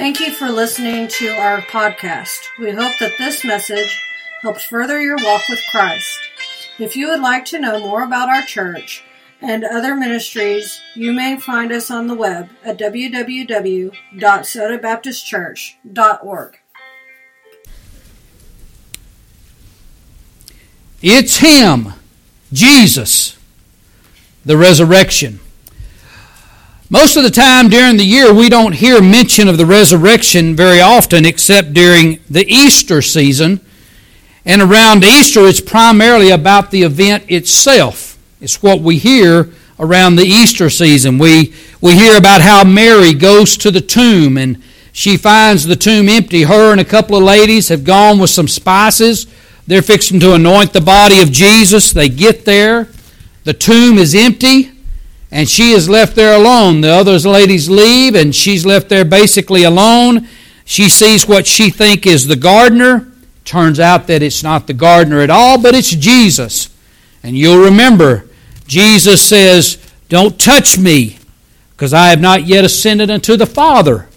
Thank you for listening to our podcast. We hope that this message helps further your walk with Christ. If you would like to know more about our church and other ministries, you may find us on the web at www.sodabaptistchurch.org. It's Him, Jesus, the resurrection. Most of the time during the year, we don't hear mention of the resurrection very often except during the Easter season. And around Easter, it's primarily about the event itself. It's what we hear around the Easter season. We, we hear about how Mary goes to the tomb and she finds the tomb empty. Her and a couple of ladies have gone with some spices. They're fixing to anoint the body of Jesus. They get there. The tomb is empty and she is left there alone. The other ladies leave, and she's left there basically alone. She sees what she think is the gardener. Turns out that it's not the gardener at all, but it's Jesus. And you'll remember, Jesus says, Don't touch me, because I have not yet ascended unto the Father.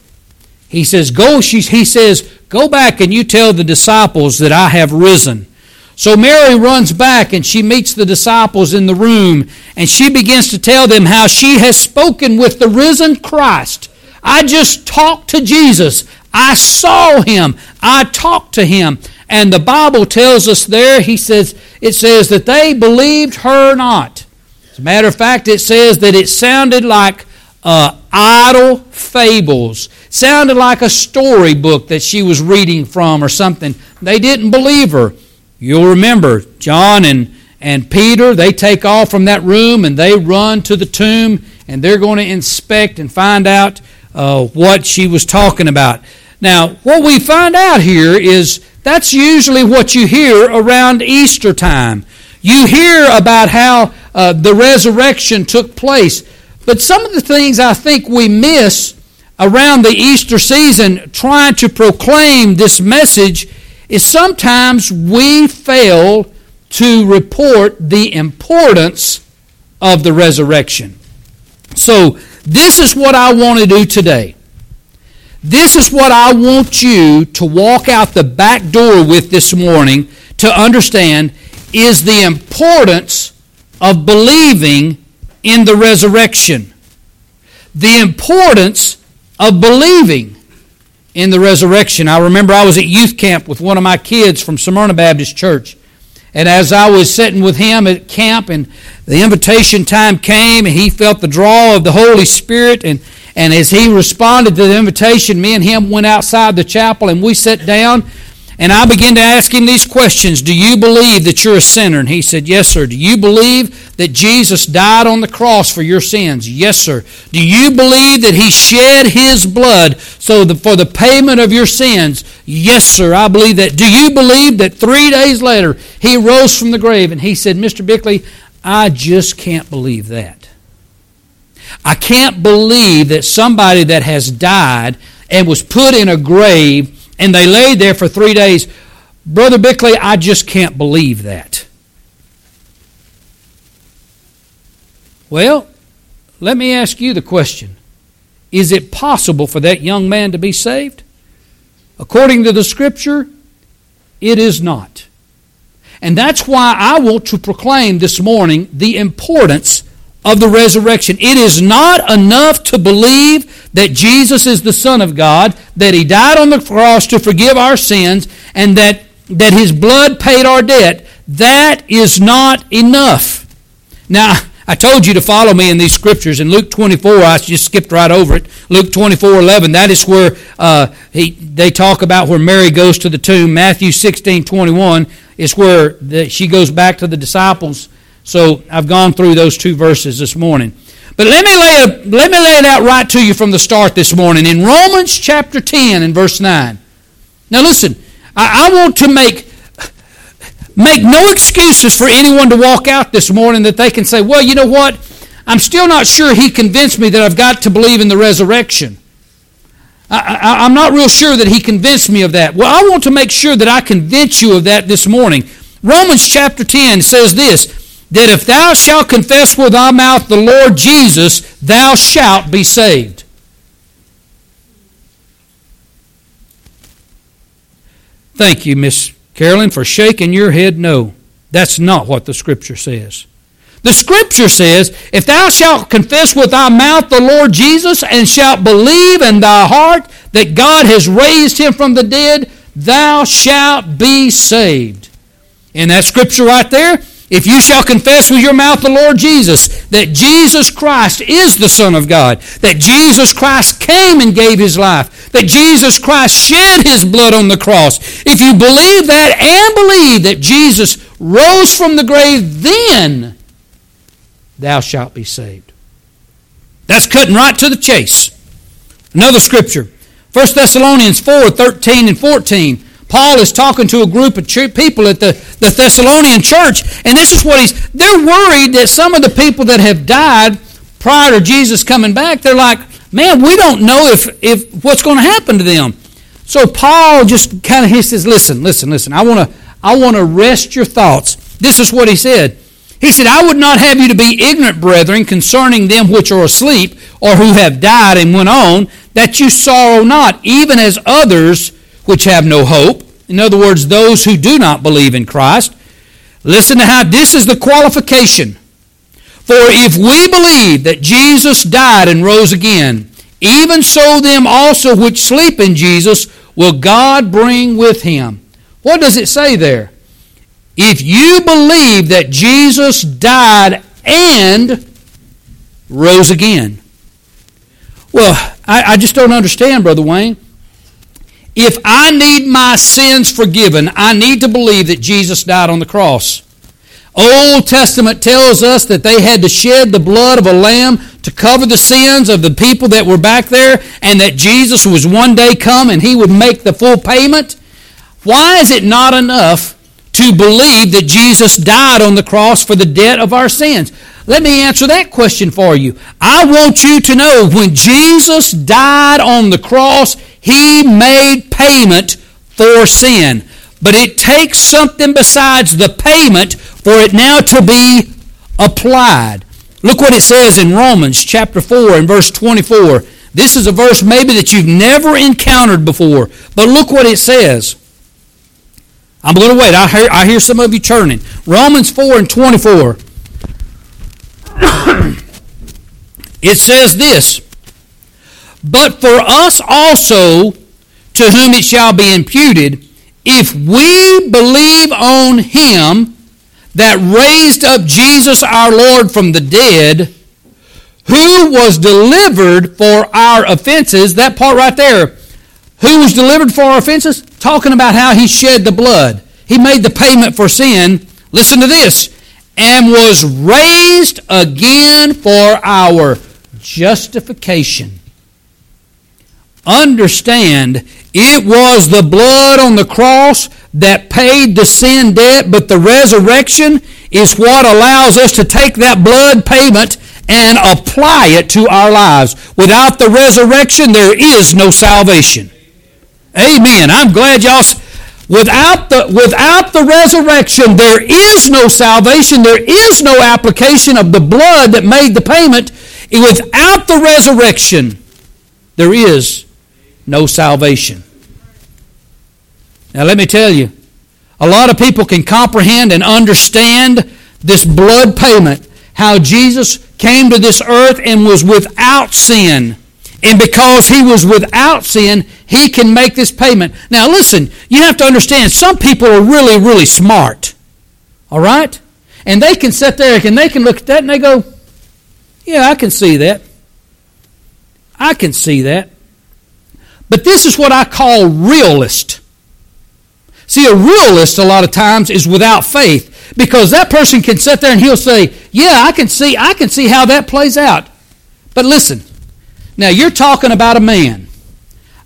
He says, Go, she, he says, Go back and you tell the disciples that I have risen. So Mary runs back and she meets the disciples in the room and she begins to tell them how she has spoken with the risen Christ. I just talked to Jesus. I saw him. I talked to him. And the Bible tells us there, he says, it says that they believed her not. As a matter of fact, it says that it sounded like uh, idle fables. Sounded like a storybook that she was reading from or something. They didn't believe her. You'll remember John and, and Peter, they take off from that room and they run to the tomb and they're going to inspect and find out uh, what she was talking about. Now, what we find out here is that's usually what you hear around Easter time. You hear about how uh, the resurrection took place. But some of the things I think we miss around the Easter season trying to proclaim this message is sometimes we fail to report the importance of the resurrection. So, this is what I want to do today. This is what I want you to walk out the back door with this morning to understand is the importance of believing in the resurrection. The importance of believing in the resurrection. I remember I was at youth camp with one of my kids from Smyrna Baptist Church. And as I was sitting with him at camp and the invitation time came and he felt the draw of the Holy Spirit and, and as he responded to the invitation, me and him went outside the chapel and we sat down and I began to ask him these questions. Do you believe that you're a sinner? And he said, Yes, sir. Do you believe that Jesus died on the cross for your sins? Yes, sir. Do you believe that he shed his blood so the, for the payment of your sins? Yes, sir. I believe that. Do you believe that three days later he rose from the grave? And he said, Mr. Bickley, I just can't believe that. I can't believe that somebody that has died and was put in a grave and they laid there for three days. Brother Bickley, I just can't believe that. Well, let me ask you the question Is it possible for that young man to be saved? According to the Scripture, it is not. And that's why I want to proclaim this morning the importance of the resurrection. It is not enough to believe that Jesus is the Son of God, that He died on the cross to forgive our sins, and that, that His blood paid our debt. That is not enough. Now, I told you to follow me in these scriptures. In Luke 24, I just skipped right over it. Luke 24, 11, that is where uh, he, they talk about where Mary goes to the tomb. Matthew 16, 21 is where the, she goes back to the disciples so I've gone through those two verses this morning. But let me lay, a, let me lay it out right to you from the start this morning. In Romans chapter 10 and verse 9. Now listen, I, I want to make, make no excuses for anyone to walk out this morning that they can say, well, you know what? I'm still not sure he convinced me that I've got to believe in the resurrection. I, am not real sure that he convinced me of that. Well, I want to make sure that I convince you of that this morning. Romans chapter 10 says this that if thou shalt confess with thy mouth the Lord Jesus, thou shalt be saved. Thank you, Miss Carolyn, for shaking your head no. That's not what the Scripture says. The Scripture says, If thou shalt confess with thy mouth the Lord Jesus, and shalt believe in thy heart that God has raised him from the dead, thou shalt be saved. In that Scripture right there, if you shall confess with your mouth the Lord Jesus, that Jesus Christ is the Son of God, that Jesus Christ came and gave his life, that Jesus Christ shed his blood on the cross, if you believe that and believe that Jesus rose from the grave, then thou shalt be saved. That's cutting right to the chase. Another scripture, 1 Thessalonians 4 13 and 14. Paul is talking to a group of people at the, the Thessalonian church, and this is what he's, they're worried that some of the people that have died prior to Jesus coming back, they're like, man, we don't know if, if what's going to happen to them. So Paul just kind of, he says, listen, listen, listen, I want to, I want to rest your thoughts. This is what he said. He said, I would not have you to be ignorant, brethren, concerning them which are asleep, or who have died and went on, that you sorrow not, even as others which have no hope. In other words, those who do not believe in Christ. Listen to how this is the qualification. For if we believe that Jesus died and rose again, even so them also which sleep in Jesus will God bring with him. What does it say there? If you believe that Jesus died and rose again. Well, I, I just don't understand, Brother Wayne. If I need my sins forgiven, I need to believe that Jesus died on the cross. Old Testament tells us that they had to shed the blood of a lamb to cover the sins of the people that were back there and that Jesus was one day come and he would make the full payment. Why is it not enough to believe that Jesus died on the cross for the debt of our sins? Let me answer that question for you. I want you to know when Jesus died on the cross, he made payment for sin. But it takes something besides the payment for it now to be applied. Look what it says in Romans chapter 4 and verse 24. This is a verse maybe that you've never encountered before, but look what it says. I'm going to wait. I hear, I hear some of you churning. Romans 4 and 24. it says this But for us also, to whom it shall be imputed, if we believe on him that raised up Jesus our Lord from the dead, who was delivered for our offenses, that part right there, who was delivered for our offenses? Talking about how he shed the blood. He made the payment for sin. Listen to this. And was raised again for our justification. Understand, it was the blood on the cross that paid the sin debt, but the resurrection is what allows us to take that blood payment and apply it to our lives. Without the resurrection, there is no salvation. Amen. I'm glad y'all. Without the, without the resurrection, there is no salvation. There is no application of the blood that made the payment. Without the resurrection, there is no salvation. Now, let me tell you, a lot of people can comprehend and understand this blood payment, how Jesus came to this earth and was without sin. And because he was without sin, he can make this payment. Now, listen, you have to understand, some people are really, really smart. All right? And they can sit there and they can look at that and they go, yeah, I can see that. I can see that. But this is what I call realist. See, a realist a lot of times is without faith because that person can sit there and he'll say, "Yeah, I can see I can see how that plays out." But listen. Now, you're talking about a man.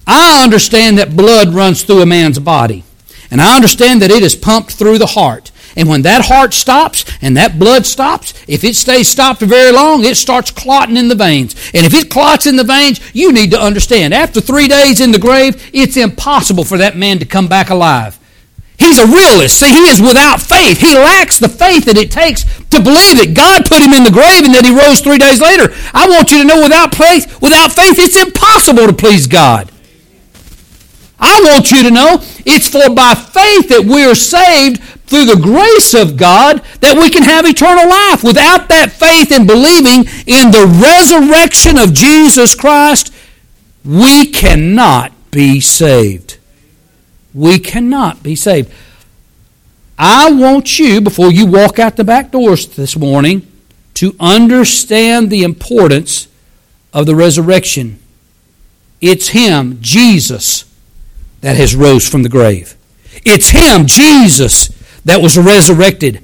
I understand that blood runs through a man's body. And I understand that it is pumped through the heart. And when that heart stops and that blood stops, if it stays stopped very long, it starts clotting in the veins. And if it clots in the veins, you need to understand after three days in the grave, it's impossible for that man to come back alive. He's a realist. See, he is without faith. He lacks the faith that it takes to believe that God put him in the grave and that he rose three days later. I want you to know without faith, without faith, it's impossible to please God. I want you to know It's for by faith that we are saved through the grace of God that we can have eternal life. Without that faith and believing in the resurrection of Jesus Christ, we cannot be saved. We cannot be saved. I want you, before you walk out the back doors this morning, to understand the importance of the resurrection. It's Him, Jesus, that has rose from the grave. It's Him, Jesus, that was resurrected.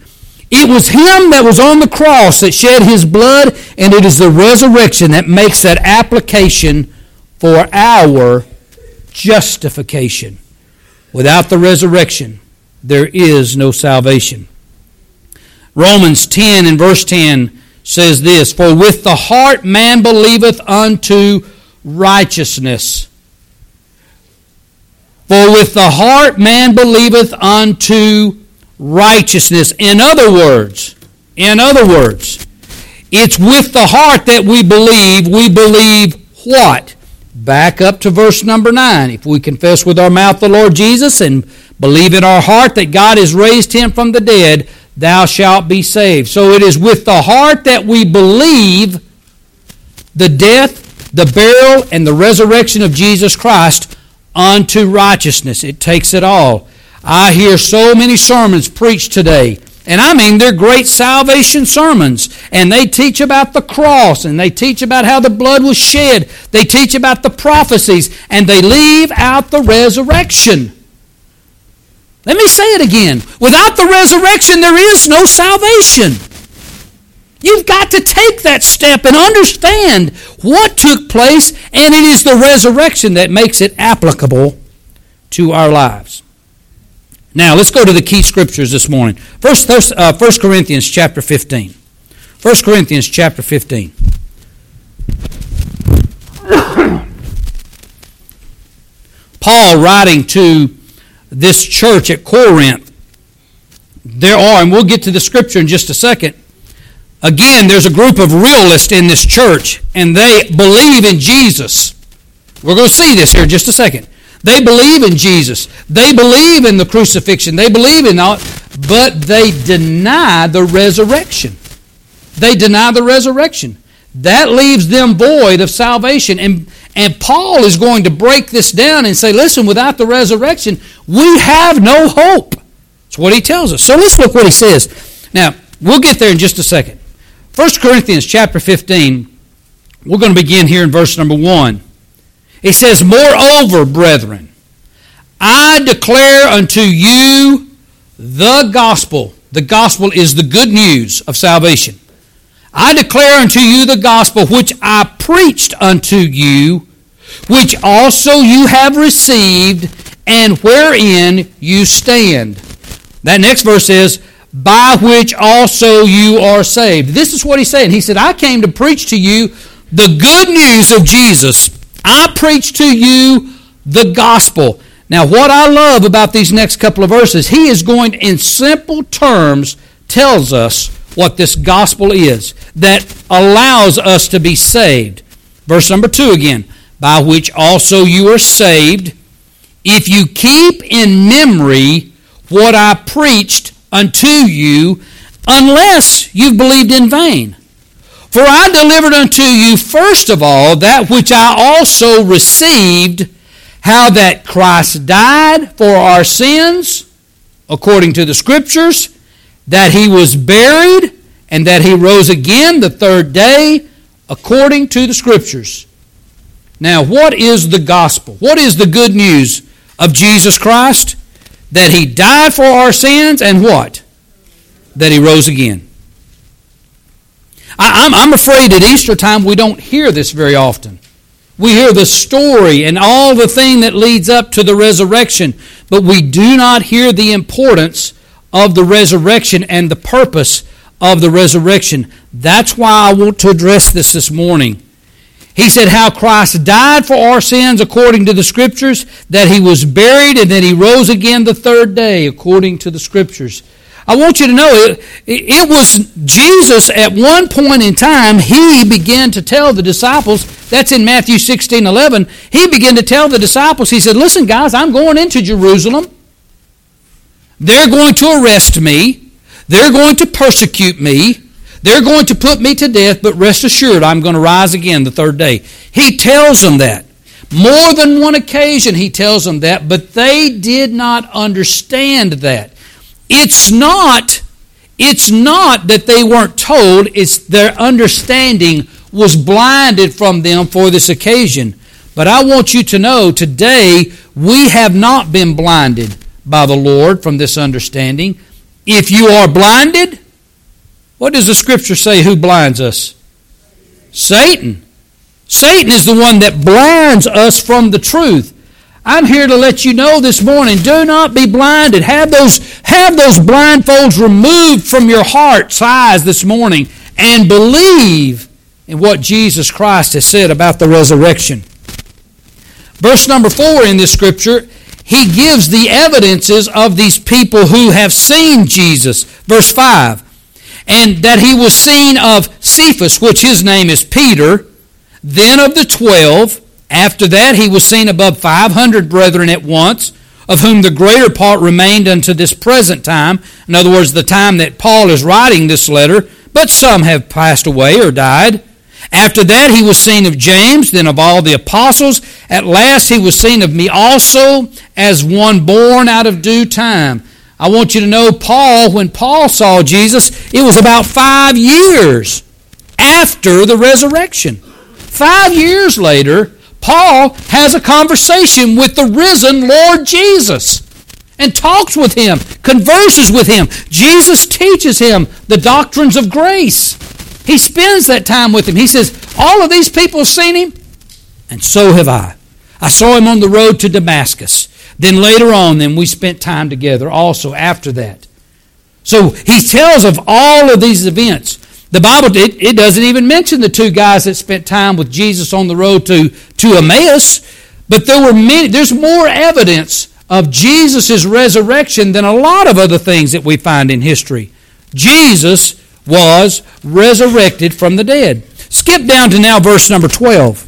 It was Him that was on the cross that shed His blood, and it is the resurrection that makes that application for our justification. Without the resurrection, there is no salvation. Romans 10 and verse 10 says this For with the heart man believeth unto righteousness. For with the heart man believeth unto righteousness. In other words, in other words, it's with the heart that we believe. We believe what? Back up to verse number 9. If we confess with our mouth the Lord Jesus and believe in our heart that God has raised him from the dead, thou shalt be saved. So it is with the heart that we believe the death, the burial, and the resurrection of Jesus Christ unto righteousness. It takes it all. I hear so many sermons preached today. And I mean, they're great salvation sermons. And they teach about the cross, and they teach about how the blood was shed. They teach about the prophecies, and they leave out the resurrection. Let me say it again. Without the resurrection, there is no salvation. You've got to take that step and understand what took place, and it is the resurrection that makes it applicable to our lives. Now, let's go to the key scriptures this morning. First, uh, 1 Corinthians chapter 15. 1 Corinthians chapter 15. Paul writing to this church at Corinth, there are, and we'll get to the scripture in just a second. Again, there's a group of realists in this church, and they believe in Jesus. We're going to see this here in just a second. They believe in Jesus. They believe in the crucifixion. They believe in all, but they deny the resurrection. They deny the resurrection. That leaves them void of salvation. And, and Paul is going to break this down and say, listen, without the resurrection, we have no hope. That's what he tells us. So let's look what he says. Now, we'll get there in just a second. 1 Corinthians chapter 15, we're going to begin here in verse number 1. It says, Moreover, brethren, I declare unto you the gospel. The gospel is the good news of salvation. I declare unto you the gospel which I preached unto you, which also you have received, and wherein you stand. That next verse says, by which also you are saved. This is what he's saying. He said, I came to preach to you the good news of Jesus. I preach to you the gospel. Now, what I love about these next couple of verses, he is going in simple terms tells us what this gospel is that allows us to be saved. Verse number 2 again, by which also you are saved if you keep in memory what I preached unto you, unless you've believed in vain. For I delivered unto you first of all that which I also received, how that Christ died for our sins, according to the Scriptures, that he was buried, and that he rose again the third day, according to the Scriptures. Now, what is the gospel? What is the good news of Jesus Christ? That he died for our sins, and what? That he rose again. I, am I'm, I'm afraid at Easter time we don't hear this very often. We hear the story and all the thing that leads up to the resurrection, but we do not hear the importance of the resurrection and the purpose of the resurrection. That's why I want to address this this morning. He said how Christ died for our sins according to the Scriptures, that he was buried, and that he rose again the third day according to the Scriptures. I want you to know it, it was Jesus at one point in time, he began to tell the disciples, that's in Matthew 16 11, he began to tell the disciples, he said, Listen, guys, I'm going into Jerusalem. They're going to arrest me. They're going to persecute me. They're going to put me to death, but rest assured, I'm going to rise again the third day. He tells them that. More than one occasion, he tells them that, but they did not understand that. It's not, it's not that they weren't told, it's their understanding was blinded from them for this occasion. But I want you to know today we have not been blinded by the Lord from this understanding. If you are blinded, what does the scripture say? Who blinds us? Satan. Satan is the one that blinds us from the truth. I'm here to let you know this morning, do not be blinded. Have those, have those blindfolds removed from your heart's eyes this morning and believe in what Jesus Christ has said about the resurrection. Verse number four in this scripture, he gives the evidences of these people who have seen Jesus. Verse 5 and that he was seen of Cephas, which his name is Peter, then of the twelve. After that, he was seen above five hundred brethren at once, of whom the greater part remained unto this present time. In other words, the time that Paul is writing this letter, but some have passed away or died. After that, he was seen of James, then of all the apostles. At last, he was seen of me also, as one born out of due time. I want you to know, Paul, when Paul saw Jesus, it was about five years after the resurrection. Five years later, Paul has a conversation with the risen Lord Jesus and talks with him, converses with him. Jesus teaches him the doctrines of grace. He spends that time with him. He says, All of these people have seen him, and so have I. I saw him on the road to Damascus. Then later on, then we spent time together also after that. So he tells of all of these events. The Bible, it, it doesn't even mention the two guys that spent time with Jesus on the road to, to Emmaus, but there were many, there's more evidence of Jesus' resurrection than a lot of other things that we find in history. Jesus was resurrected from the dead. Skip down to now verse number 12.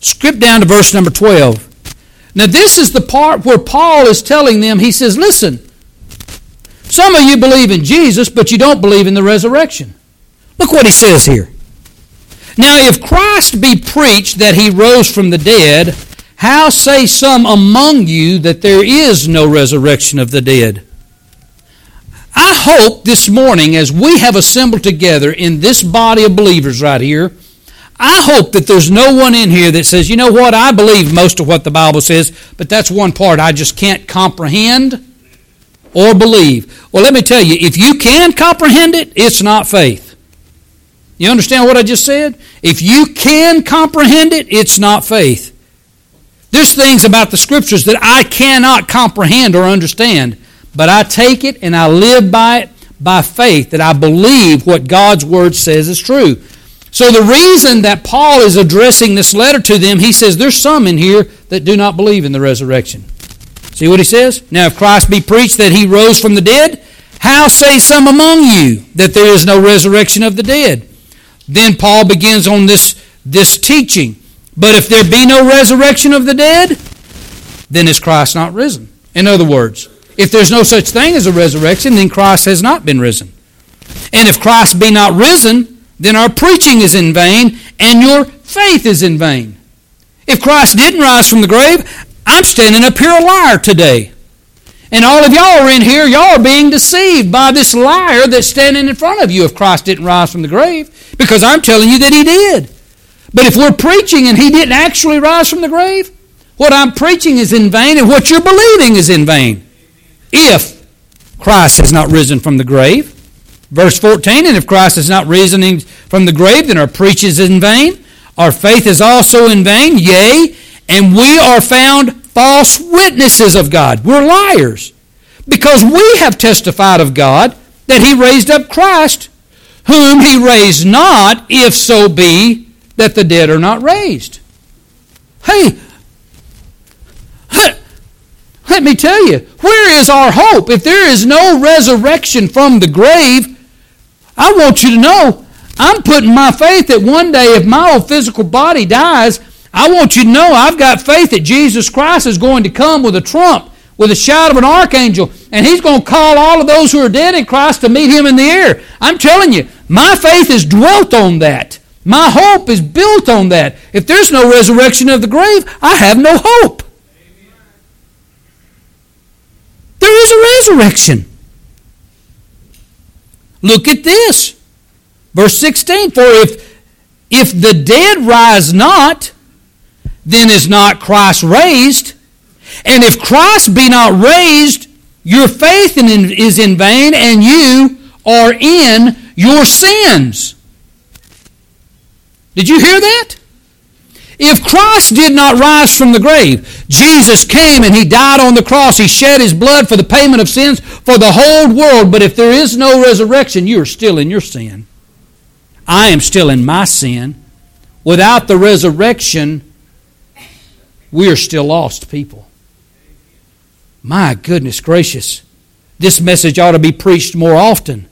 Skip down to verse number 12. Now, this is the part where Paul is telling them, he says, Listen, some of you believe in Jesus, but you don't believe in the resurrection. Look what he says here. Now, if Christ be preached that he rose from the dead, how say some among you that there is no resurrection of the dead? I hope this morning, as we have assembled together in this body of believers right here, I hope that there's no one in here that says, you know what, I believe most of what the Bible says, but that's one part I just can't comprehend or believe. Well, let me tell you, if you can comprehend it, it's not faith. You understand what I just said? If you can comprehend it, it's not faith. There's things about the scriptures that I cannot comprehend or understand, but I take it and I live by it by faith that I believe what God's word says is true. So the reason that Paul is addressing this letter to them, he says there's some in here that do not believe in the resurrection. See what he says? Now, if Christ be preached that he rose from the dead, how say some among you that there is no resurrection of the dead? Then Paul begins on this, this teaching. But if there be no resurrection of the dead, then is Christ not risen? In other words, if there's no such thing as a resurrection, then Christ has not been risen. And if Christ be not risen, then our preaching is in vain and your faith is in vain. If Christ didn't rise from the grave, I'm standing up here a liar today. And all of y'all are in here, y'all are being deceived by this liar that's standing in front of you if Christ didn't rise from the grave, because I'm telling you that he did. But if we're preaching and he didn't actually rise from the grave, what I'm preaching is in vain and what you're believing is in vain. If Christ has not risen from the grave. Verse 14, and if Christ is not risen from the grave, then our preaching is in vain. Our faith is also in vain, yea, and we are found false witnesses of God. We're liars. Because we have testified of God that he raised up Christ, whom he raised not, if so be that the dead are not raised. Hey, Let me tell you, where is our hope? If there is no resurrection from the grave, I want you to know I'm putting my faith that one day, if my old physical body dies, I want you to know I've got faith that Jesus Christ is going to come with a trump, with a shout of an archangel, and he's going to call all of those who are dead in Christ to meet him in the air. I'm telling you, my faith is dwelt on that. My hope is built on that. If there's no resurrection of the grave, I have no hope. There is a resurrection. Look at this. Verse 16 For if, if the dead rise not, then is not Christ raised. And if Christ be not raised, your faith is in vain, and you are in your sins. Did you hear that? If Christ did not rise from the grave, Jesus came and he died on the cross. He shed his blood for the payment of sins for the whole world. But if there is no resurrection, you are still in your sin. I am still in my sin. Without the resurrection, we are still lost people. My goodness gracious. This message ought to be preached more often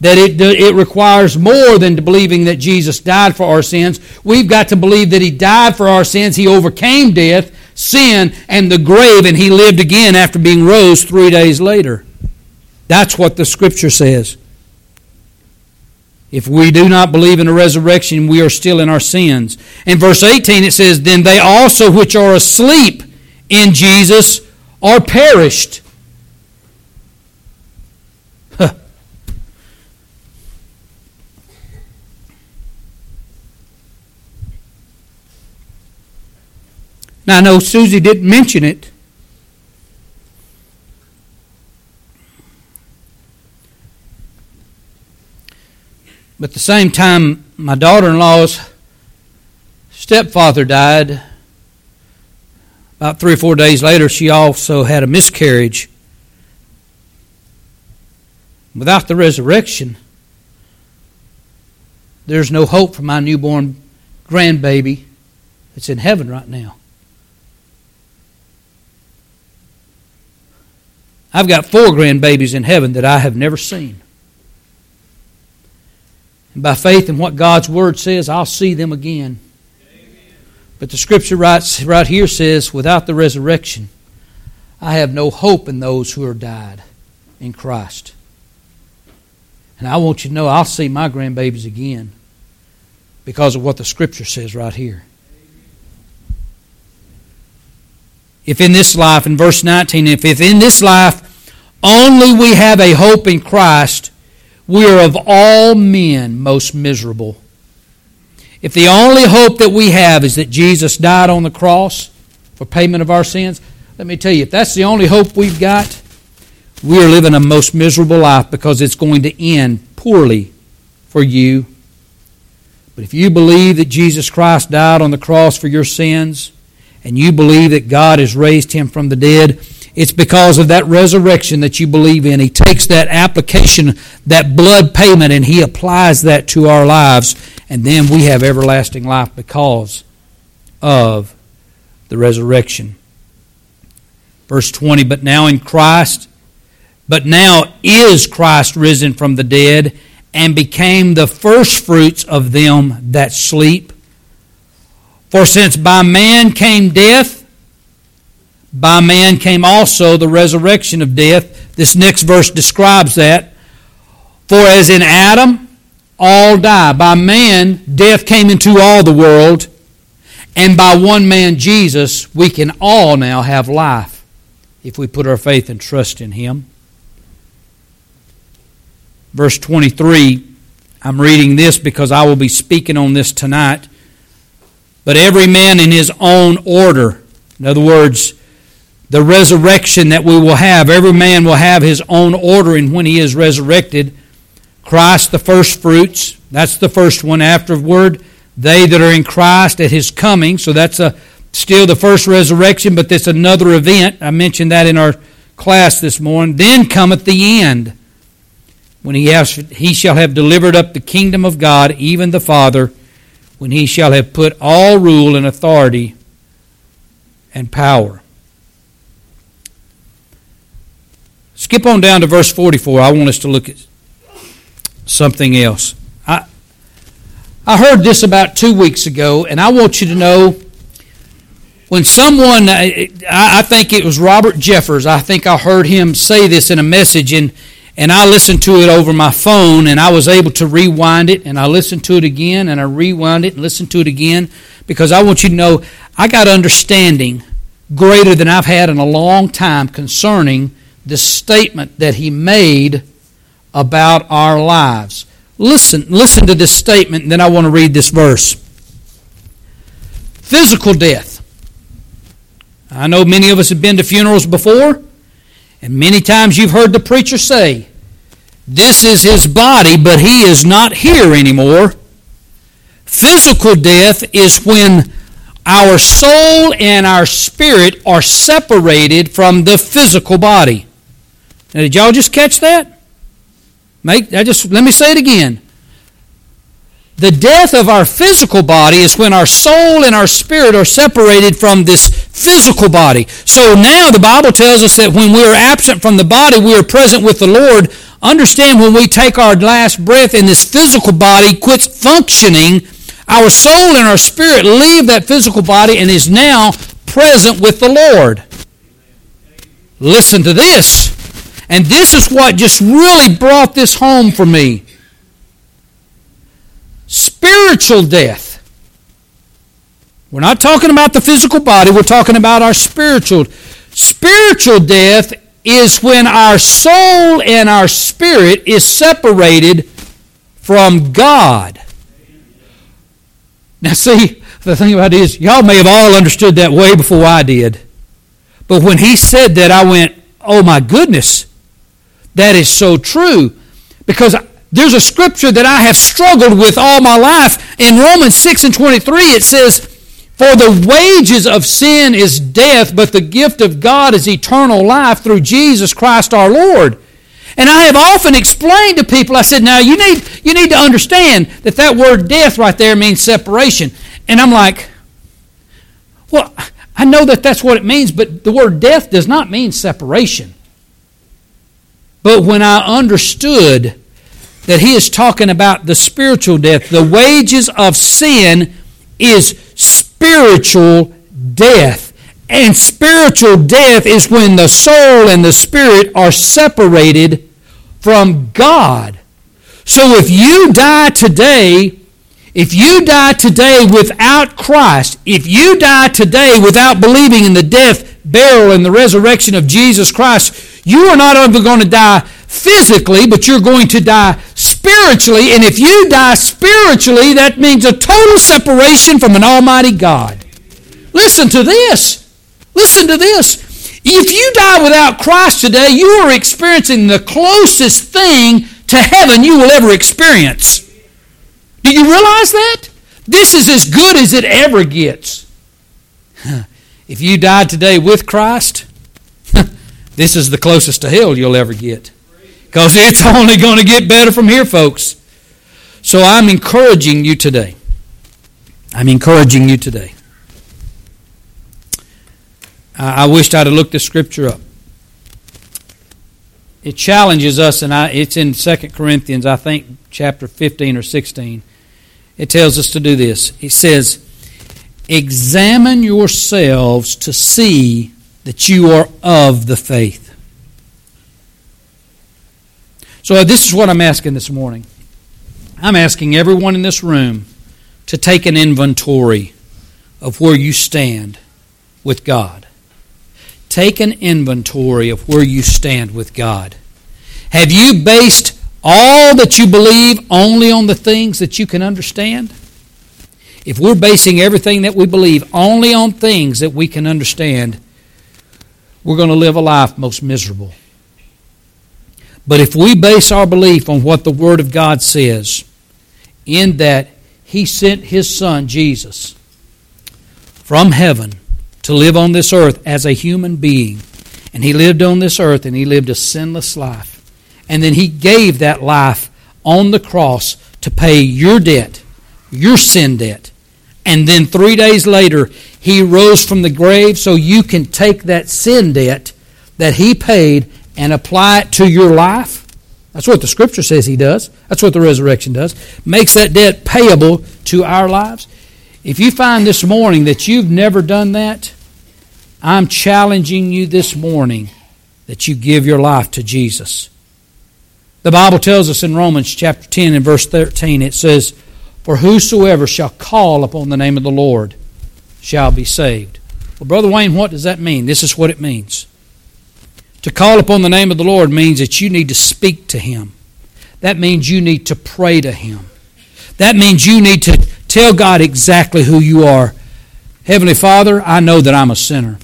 that it, it requires more than believing that Jesus died for our sins. We've got to believe that He died for our sins. He overcame death, sin, and the grave, and He lived again after being rose three days later. That's what the Scripture says. If we do not believe in a resurrection, we are still in our sins. In verse 18, it says, Then they also which are asleep in Jesus are perished. Now, I know Susie didn't mention it. But at the same time, my daughter in law's stepfather died. About three or four days later, she also had a miscarriage. Without the resurrection, there's no hope for my newborn grandbaby that's in heaven right now. I've got four grandbabies in heaven that I have never seen. And by faith in what God's Word says, I'll see them again. But the Scripture writes, right here says, without the resurrection, I have no hope in those who are died in Christ. And I want you to know I'll see my grandbabies again because of what the Scripture says right here. If in this life, in verse 19, if, if in this life only we have a hope in Christ, we are of all men most miserable. If the only hope that we have is that Jesus died on the cross for payment of our sins, let me tell you, if that's the only hope we've got, we are living a most miserable life because it's going to end poorly for you. But if you believe that Jesus Christ died on the cross for your sins, and you believe that God has raised him from the dead, it's because of that resurrection that you believe in. He takes that application, that blood payment, and He applies that to our lives. And then we have everlasting life because of the resurrection. Verse 20 But now in Christ, but now is Christ risen from the dead and became the firstfruits of them that sleep. For since by man came death, by man came also the resurrection of death. This next verse describes that. For as in Adam all die, by man death came into all the world, and by one man Jesus we can all now have life if we put our faith and trust in him. Verse 23, I'm reading this because I will be speaking on this tonight. But every man in his own order. In other words, the resurrection that we will have. Every man will have his own ordering when he is resurrected. Christ, the first fruits, that's the first one. Afterward, they that are in Christ at his coming. So that's a, still the first resurrection, but that's another event. I mentioned that in our class this morning. Then cometh the end, when he, has, he shall have delivered up the kingdom of God, even the Father, when he shall have put all rule and authority and power Skip on down to verse 44. I want us to look at something else. I, I heard this about two weeks ago, and I want you to know when someone, I think it was Robert Jeffress, I think I heard him say this in a message, and, and I listened to it over my phone, and I was able to rewind it, and I listened to it again, and I rewound it and listened to it again, because I want you to know I got understanding greater than I've had in a long time concerning the statement that he made about our lives. Listen, listen to this statement, and then I want to read this verse. Physical death. I know many of us have been to funerals before, and many times you've heard the preacher say, This is his body, but he is not here anymore. Physical death is when our soul and our spirit are separated from the physical body. Now, did y'all just catch that? Make I just let me say it again. The death of our physical body is when our soul and our spirit are separated from this physical body. So now the Bible tells us that when we are absent from the body, we are present with the Lord. Understand when we take our last breath and this physical body quits functioning, our soul and our spirit leave that physical body and is now present with the Lord. Listen to this. And this is what just really brought this home for me. Spiritual death. We're not talking about the physical body, we're talking about our spiritual. Spiritual death is when our soul and our spirit is separated from God. Now, see, the thing about it is, y'all may have all understood that way before I did. But when he said that, I went, oh my goodness, that is so true. Because there's a scripture that I have struggled with all my life. In Romans 6 and 23, it says, For the wages of sin is death, but the gift of God is eternal life through Jesus Christ our Lord. And I have often explained to people, I said, now you need, you need to understand that that word death right there means separation. And I'm like, well, I know that that's what it means, but the word death does not mean separation. But when I understood that he is talking about the spiritual death, the wages of sin is spiritual death. And spiritual death is when the soul and the spirit are separated from God. So if you die today, if you die today without Christ, if you die today without believing in the death, burial, and the resurrection of Jesus Christ, you are not only going to die physically, but you're going to die spiritually. And if you die spiritually, that means a total separation from an almighty God. Listen to this. Listen to this. If you die without Christ today, you are experiencing the closest thing to heaven you will ever experience. Do you realize that? This is as good as it ever gets. If you died today with Christ, this is the closest to hell you'll ever get. Because it's only going to get better from here, folks. So I'm encouraging you today. I'm encouraging you today. I, I wished I'd have looked the scripture up. It challenges us, and I, it's in 2 Corinthians, I think, chapter 15 or 16. It tells us to do this. It says, Examine yourselves to see that you are of the faith. So, this is what I'm asking this morning. I'm asking everyone in this room to take an inventory of where you stand with God. Take an inventory of where you stand with God. Have you based all that you believe only on the things that you can understand? If we're basing everything that we believe only on things that we can understand, we're going to live a life most miserable. But if we base our belief on what the Word of God says, in that He sent His Son, Jesus, from heaven to live on this earth as a human being. And he lived on this earth and he lived a sinless life. And then he gave that life on the cross to pay your debt, your sin debt. And then three days later, he rose from the grave so you can take that sin debt that he paid and apply it to your life? That's what the scripture says he does. That's what the resurrection does. Makes that debt payable to our lives. If you find this morning that you've never done that, I'm challenging you this morning that you give your life to Jesus. The Bible tells us in Romans chapter 10 and verse 13, it says, For whosoever shall call upon the name of the Lord shall be saved. Well, Brother Wayne, what does that mean? This is what it means. To call upon the name of the Lord means that you need to speak to Him. That means you need to pray to Him. That means you need to tell God exactly who you are. Heavenly Father, I know that I'm a sinner.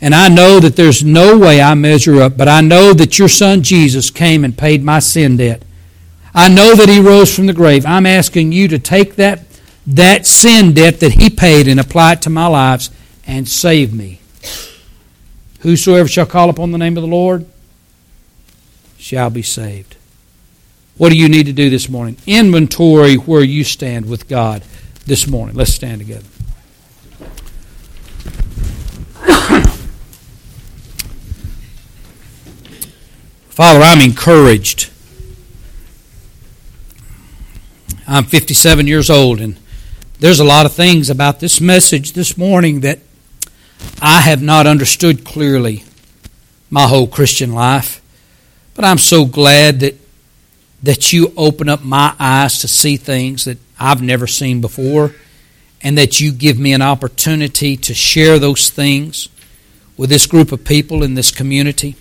And I know that there's no way I measure up, but I know that your son Jesus came and paid my sin debt. I know that he rose from the grave. I'm asking you to take that, that sin debt that he paid and apply it to my lives and save me. Whosoever shall call upon the name of the Lord shall be saved. What do you need to do this morning? Inventory where you stand with God this morning. Let's stand together. Father, I'm encouraged. I'm 57 years old, and there's a lot of things about this message this morning that I have not understood clearly my whole Christian life. But I'm so glad that that you open up my eyes to see things that I've never seen before, and that you give me an opportunity to share those things with this group of people in this community.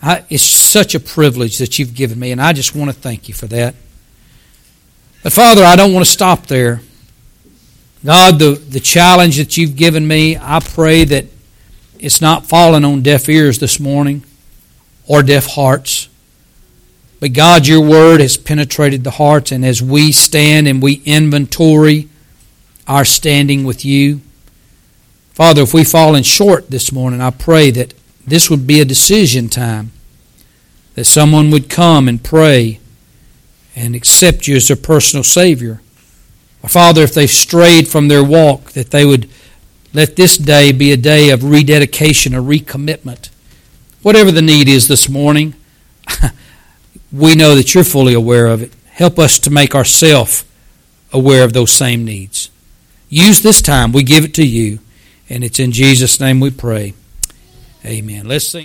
I, it's such a privilege that you've given me, and I just want to thank you for that. But Father, I don't want to stop there. God, the, the challenge that you've given me, I pray that it's not falling on deaf ears this morning or deaf hearts. But God, your word has penetrated the hearts, and as we stand and we inventory our standing with you, Father, if we've fallen short this morning, I pray that this would be a decision time that someone would come and pray and accept you as their personal Savior. Or Father, if they've strayed from their walk, that they would let this day be a day of rededication or recommitment. Whatever the need is this morning, we know that you're fully aware of it. Help us to make ourselves aware of those same needs. Use this time. We give it to you. And it's in Jesus' name we pray. Amen. Let's sing.